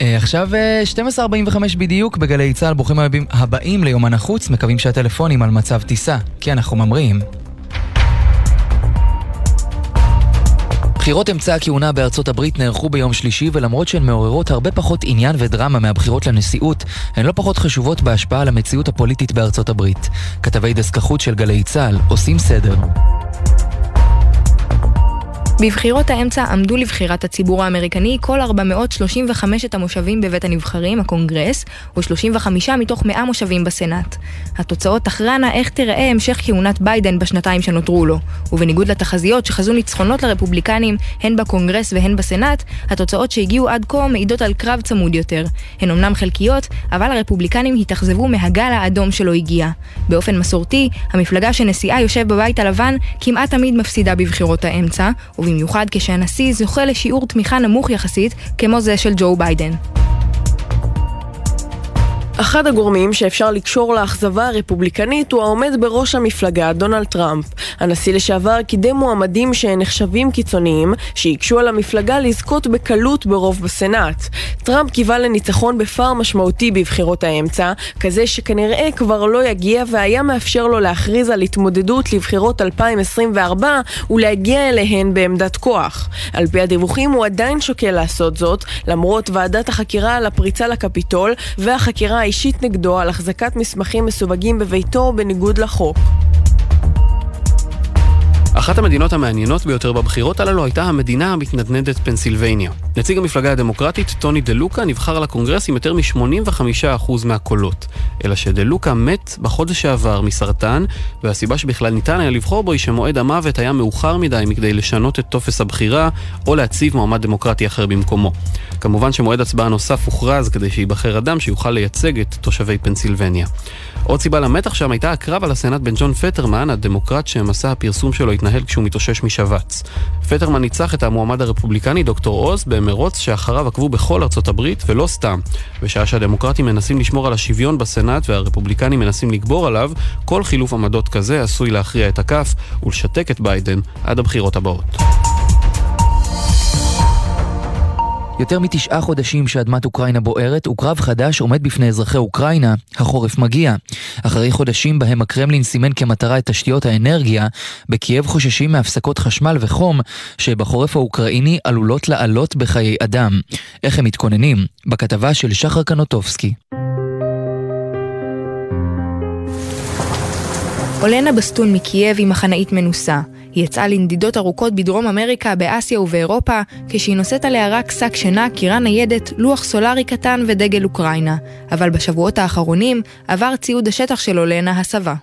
אה, עכשיו 12.45 בדיוק בגלי צה"ל, ברוכים הבאים ליומן החוץ, מקווים שהטלפונים על מצב טיסה, כי אנחנו ממריאים. בחירות אמצע הכהונה בארצות הברית נערכו ביום שלישי ולמרות שהן מעוררות הרבה פחות עניין ודרמה מהבחירות לנשיאות, הן לא פחות חשובות בהשפעה על המציאות הפוליטית בארצות הברית. כתבי דסק החוץ של גלי צה"ל עושים סדר. בבחירות האמצע עמדו לבחירת הציבור האמריקני כל 435 המושבים בבית הנבחרים, הקונגרס, ו-35 מתוך 100 מושבים בסנאט. התוצאות תכרענה איך תיראה המשך כהונת ביידן בשנתיים שנותרו לו, ובניגוד לתחזיות שחזו ניצחונות לרפובליקנים הן בקונגרס והן בסנאט, התוצאות שהגיעו עד כה מעידות על קרב צמוד יותר. הן אמנם חלקיות, אבל הרפובליקנים התאכזבו מהגל האדום שלא הגיע. באופן מסורתי, המפלגה שנשיאה יושב בבית הלבן כמעט תמיד מפסידה בבחירות האמצע, במיוחד כשהנשיא זוכה לשיעור תמיכה נמוך יחסית, כמו זה של ג'ו ביידן. אחד הגורמים שאפשר לקשור לאכזבה הרפובליקנית הוא העומד בראש המפלגה, דונלד טראמפ. הנשיא לשעבר קידם מועמדים שנחשבים קיצוניים, שהקשו על המפלגה לזכות בקלות ברוב בסנאט. טראמפ קיווה לניצחון בפער משמעותי בבחירות האמצע, כזה שכנראה כבר לא יגיע והיה מאפשר לו להכריז על התמודדות לבחירות 2024 ולהגיע אליהן בעמדת כוח. על פי הדיווחים הוא עדיין שוקל לעשות זאת, למרות ועדת החקירה על הפריצה לקפיטול והחקירה אישית נגדו על החזקת מסמכים מסווגים בביתו בניגוד לחוק. אחת המדינות המעניינות ביותר בבחירות הללו הייתה המדינה המתנדנדת פנסילבניה. נציג המפלגה הדמוקרטית, טוני דה לוקה, נבחר לקונגרס עם יותר מ-85% מהקולות. אלא שדה לוקה מת בחודש שעבר מסרטן, והסיבה שבכלל ניתן היה לבחור בו היא שמועד המוות היה מאוחר מדי מכדי לשנות את טופס הבחירה, או להציב מועמד דמוקרטי אחר במקומו. כמובן שמועד הצבעה נוסף הוכרז כדי שייבחר אדם שיוכל לייצג את תושבי פנסילבניה. עוד סיבה למתח שם הייתה הקרב על הסנאט בין ג'ון פטרמן, הדמוקרט שמסע הפרסום שלו התנהל כשהוא מתאושש משבץ. פטרמן ניצח את המועמד הרפובליקני דוקטור עוז במרוץ שאחריו עקבו בכל ארצות הברית, ולא סתם. בשעה שהדמוקרטים מנסים לשמור על השוויון בסנאט והרפובליקנים מנסים לגבור עליו, כל חילוף עמדות כזה עשוי להכריע את הכף ולשתק את ביידן עד הבחירות הבאות. יותר מתשעה חודשים שאדמת אוקראינה בוערת, וקרב חדש עומד בפני אזרחי אוקראינה, החורף מגיע. אחרי חודשים בהם הקרמלין סימן כמטרה את תשתיות האנרגיה, בקייב חוששים מהפסקות חשמל וחום, שבחורף האוקראיני עלולות לעלות בחיי אדם. איך הם מתכוננים? בכתבה של שחר קנוטובסקי. אולנה בסטון מקייב היא מחנאית מנוסה. היא יצאה לנדידות ארוכות בדרום אמריקה, באסיה ובאירופה, כשהיא נושאת עליה רק שק שינה, קירה ניידת, לוח סולארי קטן ודגל אוקראינה. אבל בשבועות האחרונים עבר ציוד השטח של אולנה הסבה.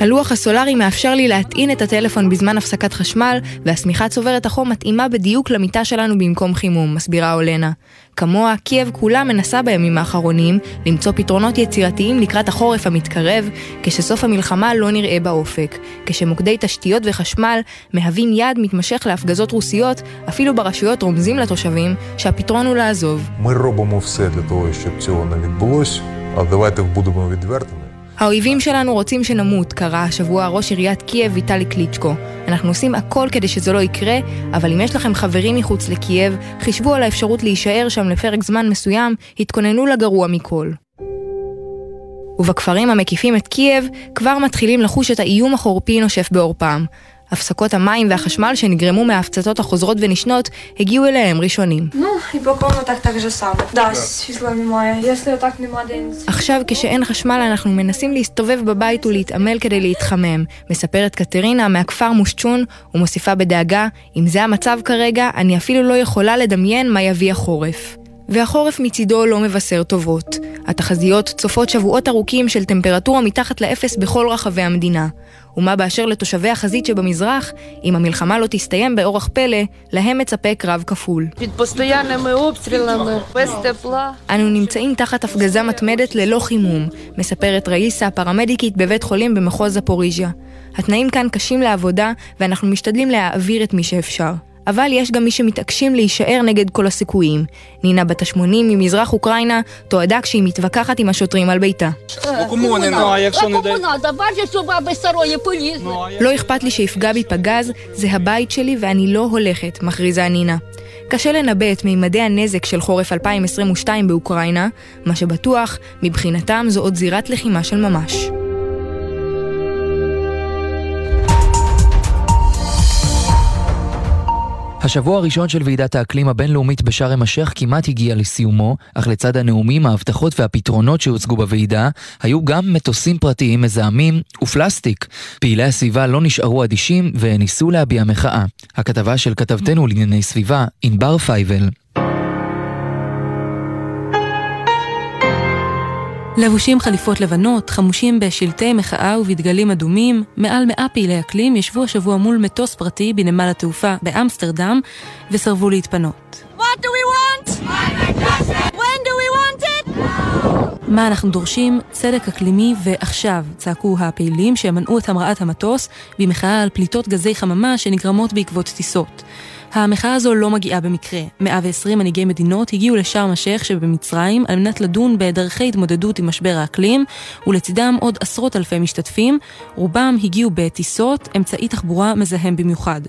הלוח הסולארי מאפשר לי להטעין את הטלפון בזמן הפסקת חשמל, והשמיכה צוברת החום מתאימה בדיוק למיטה שלנו במקום חימום, מסבירה אולנה. כמוה, קייב כולה מנסה בימים האחרונים למצוא פתרונות יצירתיים לקראת החורף המתקרב, כשסוף המלחמה לא נראה באופק, כשמוקדי תשתיות וחשמל מהווים יעד מתמשך להפגזות רוסיות, אפילו ברשויות רומזים לתושבים שהפתרון הוא לעזוב. האויבים שלנו רוצים שנמות, קרא השבוע ראש עיריית קייב ויטלי קליצ'קו. אנחנו עושים הכל כדי שזה לא יקרה, אבל אם יש לכם חברים מחוץ לקייב, חישבו על האפשרות להישאר שם לפרק זמן מסוים, התכוננו לגרוע מכל. ובכפרים המקיפים את קייב כבר מתחילים לחוש את האיום החורפי נושף בעורפם. הפסקות המים והחשמל שנגרמו מההפצצות החוזרות ונשנות הגיעו אליהם ראשונים. עכשיו כשאין חשמל אנחנו מנסים להסתובב בבית ולהתעמל כדי להתחמם, מספרת קטרינה מהכפר מושצ'ון ומוסיפה בדאגה, אם זה המצב כרגע, אני אפילו לא יכולה לדמיין מה יביא החורף. והחורף מצידו לא מבשר טובות. התחזיות צופות שבועות ארוכים של טמפרטורה מתחת לאפס בכל רחבי המדינה. ומה באשר לתושבי החזית שבמזרח, אם המלחמה לא תסתיים באורח פלא, להם מצפה קרב כפול. אנו נמצאים תחת הפגזה מתמדת ללא חימום, מספרת ראיסה, פרמדיקית בבית חולים במחוז זפוריז'יה. התנאים כאן קשים לעבודה, ואנחנו משתדלים להעביר את מי שאפשר. אבל יש גם מי שמתעקשים להישאר נגד כל הסיכויים. נינה בת ה-80 ממזרח אוקראינה תועדה כשהיא מתווכחת עם השוטרים על ביתה. לא אכפת לי שיפגע בי פגז, זה הבית שלי ואני לא הולכת, מכריזה נינה. קשה לנבא את מימדי הנזק של חורף 2022 באוקראינה, מה שבטוח, מבחינתם זו עוד זירת לחימה של ממש. השבוע הראשון של ועידת האקלים הבינלאומית בשארם א-שייח כמעט הגיע לסיומו, אך לצד הנאומים, ההבטחות והפתרונות שהוצגו בוועידה, היו גם מטוסים פרטיים מזהמים ופלסטיק. פעילי הסביבה לא נשארו אדישים וניסו להביע מחאה. הכתבה של כתבתנו לענייני סביבה, ענבר פייבל. לבושים חליפות לבנות, חמושים בשלטי מחאה ובדגלים אדומים, מעל מאה פעילי אקלים ישבו השבוע מול מטוס פרטי בנמל התעופה באמסטרדם וסרבו להתפנות. מה אנחנו דורשים? צדק אקלימי ועכשיו, צעקו הפעילים שמנעו את המראת המטוס במחאה על פליטות גזי חממה שנגרמות בעקבות טיסות. המחאה הזו לא מגיעה במקרה. 120 מנהיגי מדינות הגיעו לשארם א-שייח שבמצרים על מנת לדון בדרכי התמודדות עם משבר האקלים, ולצידם עוד עשרות אלפי משתתפים, רובם הגיעו בטיסות, אמצעי תחבורה מזהם במיוחד.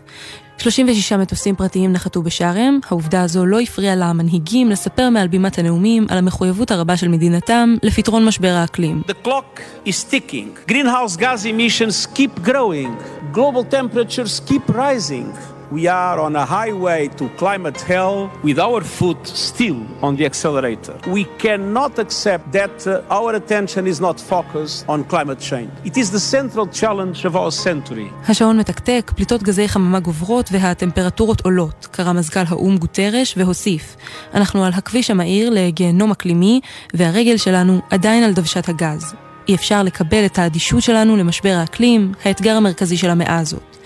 36 מטוסים פרטיים נחתו בשארם, העובדה הזו לא הפריעה למנהיגים לספר מעל בימת הנאומים על המחויבות הרבה של מדינתם לפתרון משבר האקלים. The clock is ticking. Greenhouse gas emissions keep growing. Global temperatures keep rising. We are on a highway to climate hell with our foot still on the accelerator. We cannot accept that uh, our attention is not focused on climate change. It is the central challenge of our century. השעון מתקתק, פליטות גזי חממה גוברות והטמפרטורות עולות, קרא מזכ"ל האו"ם גוטרש והוסיף: אנחנו על הכביש המהיר לגיהנום אקלימי, והרגל שלנו עדיין על דוושת הגז. אי אפשר לקבל את האדישות שלנו למשבר האקלים, האתגר המרכזי של המאה הזאת.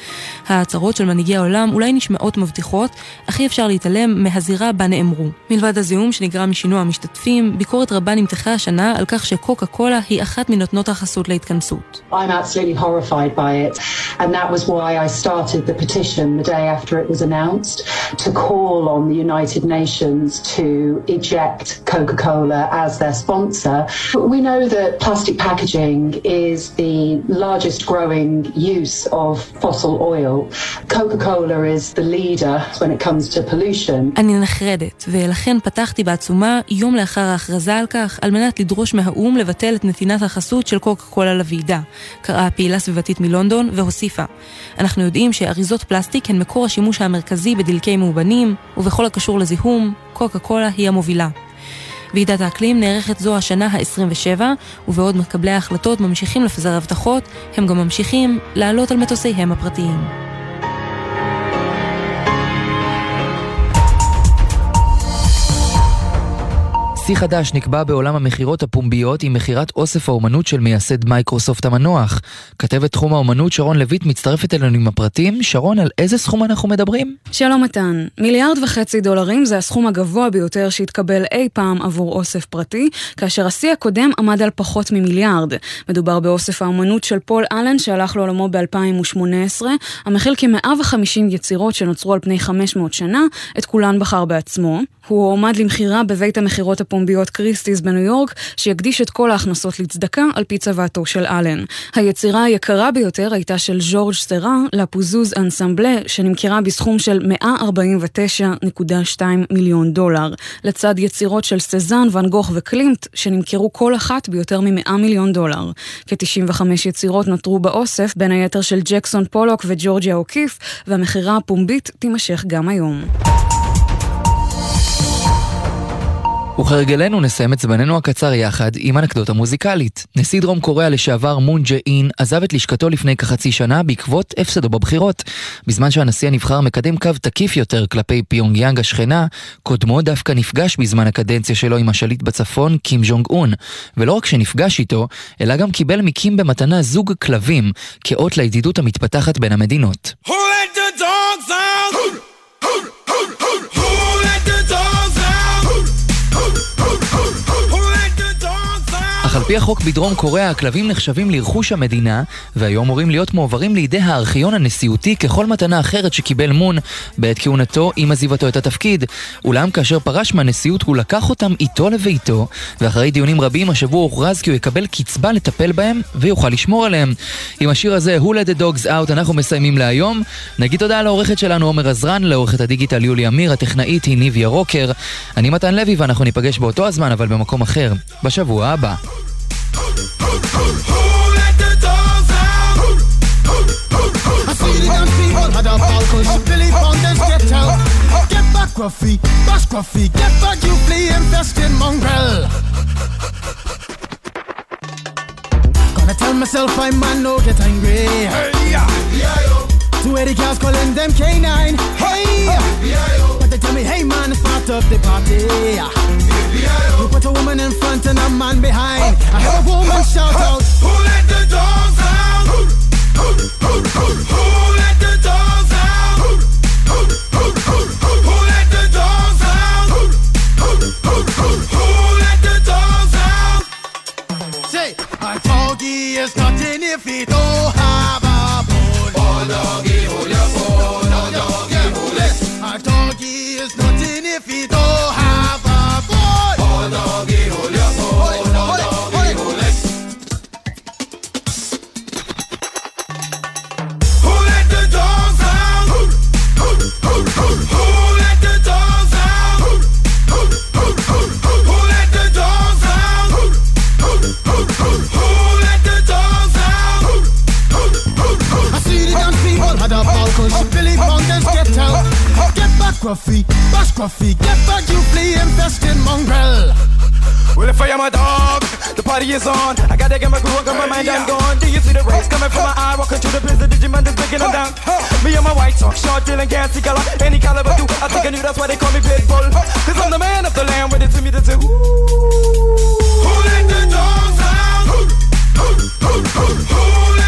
ההצהרות של מנהיגי העולם אולי נשמעות מבטיחות, אך אי אפשר להתעלם מהזירה בה נאמרו. מלבד הזיהום שנגרם משינוע המשתתפים, ביקורת רבה נמתחה השנה על כך שקוקה קולה היא אחת מנותנות החסות להתכנסות. Coca-Cola packaging is the largest growing use of fossil oil. Coca-Cola is the leader when it comes to pollution. אני נחרדת, ולכן פתחתי בעצומה יום לאחר ההכרזה על כך, על מנת לדרוש מהאו"ם לבטל את נתינת החסות של קוקה קולה לוועידה. קראה פעילה סביבתית מלונדון והוסיפה: אנחנו יודעים שאריזות פלסטיק הן מקור השימוש המרכזי בדלקי מאובנים, ובכל הקשור לזיהום, קוקה קולה היא המובילה. ועידת האקלים נערכת זו השנה ה-27, ובעוד מקבלי ההחלטות ממשיכים לפזר הבטחות, הם גם ממשיכים לעלות על מטוסיהם הפרטיים. שיא חדש נקבע בעולם המכירות הפומביות עם מכירת אוסף האומנות של מייסד מייקרוסופט המנוח. כתבת תחום האומנות שרון לויט מצטרפת אלינו עם הפרטים. שרון, על איזה סכום אנחנו מדברים? שלום מתן. מיליארד וחצי דולרים זה הסכום הגבוה ביותר שהתקבל אי פעם עבור אוסף פרטי, כאשר השיא הקודם עמד על פחות ממיליארד. מדובר באוסף האומנות של פול אלן שהלך לעולמו ב-2018, המכיל כ-150 יצירות שנוצרו על פני 500 שנה, את כולן בחר בעצמו. הוא הועמד למכירה בבית המכירות הפומביות קריסטיס בניו יורק, שיקדיש את כל ההכנסות לצדקה על פי צוואתו של אלן. היצירה היקרה ביותר הייתה של ז'ורג' סרה, לפוזוז אנסמבלה, שנמכרה בסכום של 149.2 מיליון דולר, לצד יצירות של סזן, ואן גוך וקלימט, שנמכרו כל אחת ביותר מ-100 מיליון דולר. כ-95 יצירות נותרו באוסף, בין היתר של ג'קסון פולוק וג'ורג'יה אוקיף, והמכירה הפומבית תימשך גם היום. וכהרגלנו נסיים את זמננו הקצר יחד עם אנקדוטה מוזיקלית. נשיא דרום קוריאה לשעבר מון ג'ה אין עזב את לשכתו לפני כחצי שנה בעקבות הפסדו בבחירות. בזמן שהנשיא הנבחר מקדם קו תקיף יותר כלפי פיונג יאנג השכנה, קודמו דווקא נפגש בזמן הקדנציה שלו עם השליט בצפון, קים ז'ונג און. ולא רק שנפגש איתו, אלא גם קיבל מקים במתנה זוג כלבים, כאות לידידות המתפתחת בין המדינות. Who let the dogs out? Who, who, who, who, who אך על פי החוק בדרום קוריאה הכלבים נחשבים לרכוש המדינה והיו אמורים להיות מועברים לידי הארכיון הנשיאותי ככל מתנה אחרת שקיבל מון בעת כהונתו עם עזיבתו את התפקיד. אולם כאשר פרש מהנשיאות הוא לקח אותם איתו לביתו ואחרי דיונים רבים השבוע הוכרז כי הוא יקבל קצבה לטפל בהם ויוכל לשמור עליהם. עם השיר הזה Who Let the Dogs Out אנחנו מסיימים להיום. נגיד תודה לעורכת שלנו עומר עזרן, לעורכת הדיגיטל יולי אמיר, הטכנאית היא ניביה רוקר. אני מתן לוי ואנחנו ניפגש באותו הזמן אבל במקום אחר, בשבוע הבא. Bash scruffy, get out Get back coffee, Get back, you flea infested mongrel. Gonna tell myself I'm man, no get angry. Hey, yeah, yeah, Two Eddie cows calling them K9. Hey! But they tell me, hey man, start up the party. You put a woman in front and a man behind. I heard a woman shout out, Well, if I am a dog, the party is on. I gotta get my groove on, got my mind, I'm gone. Do you see the rays coming from my eye? Walking through the prison, Digimon is breaking them down. Me and my white talk, short, dealing, gassy color, any caliber do. I think I knew that's why they call me Pitbull. Cause I'm the man of the land, with it to me to ooh. Who let the dogs out? Who, who, who, who, who?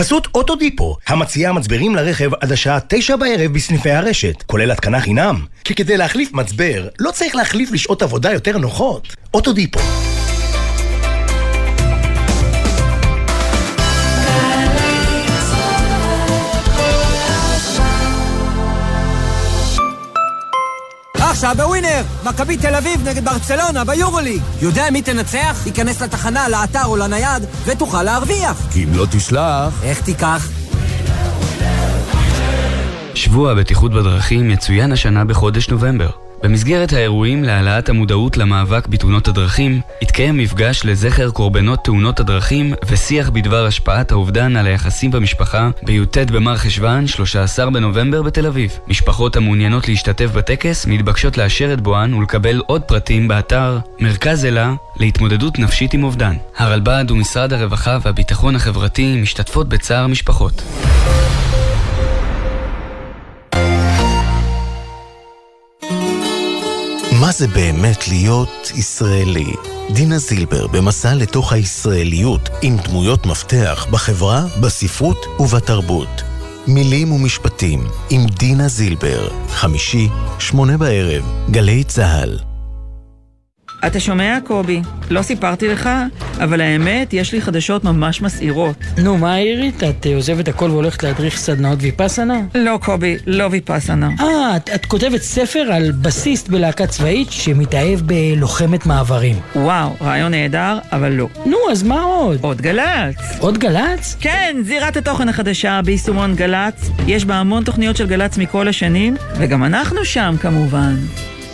בחסות אוטודיפו, המציעה מצברים לרכב עד השעה תשע בערב בסניפי הרשת, כולל התקנה חינם. כי כדי להחליף מצבר, לא צריך להחליף לשעות עבודה יותר נוחות. אוטודיפו. עכשיו בווינר, מכבי תל אביב נגד ברצלונה ביורוליג. יודע מי תנצח? תיכנס לתחנה, לאתר או לנייד, ותוכל להרוויח. כי אם לא תשלח... איך תיקח? שבוע הבטיחות בדרכים יצוין השנה בחודש נובמבר. במסגרת האירועים להעלאת המודעות למאבק בתאונות הדרכים, התקיים מפגש לזכר קורבנות תאונות הדרכים ושיח בדבר השפעת האובדן על היחסים במשפחה בי"ט במר חשוון, 13 בנובמבר בתל אביב. משפחות המעוניינות להשתתף בטקס מתבקשות לאשר את בואן ולקבל עוד פרטים באתר מרכז אלה להתמודדות נפשית עם אובדן. הרלב"ד ומשרד הרווחה והביטחון החברתי משתתפות בצער משפחות. זה באמת להיות ישראלי? דינה זילבר במסע לתוך הישראליות עם דמויות מפתח בחברה, בספרות ובתרבות. מילים ומשפטים עם דינה זילבר, חמישי, שמונה בערב, גלי צה"ל. אתה שומע, קובי? לא סיפרתי לך, אבל האמת, יש לי חדשות ממש מסעירות. נו, מה העירית? את אה, עוזבת הכל והולכת להדריך סדנאות ויפאסנה? לא, קובי, לא ויפאסנה. אה, את, את כותבת ספר על בסיסט בלהקה צבאית שמתאהב בלוחמת מעברים. וואו, רעיון נהדר, אבל לא. נו, אז מה עוד? עוד גל"צ. עוד גל"צ? כן, זירת התוכן החדשה ביישומון גל"צ. יש בה המון תוכניות של גל"צ מכל השנים, וגם אנחנו שם כמובן.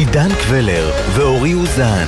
עידן קבלר ואורי אוזן.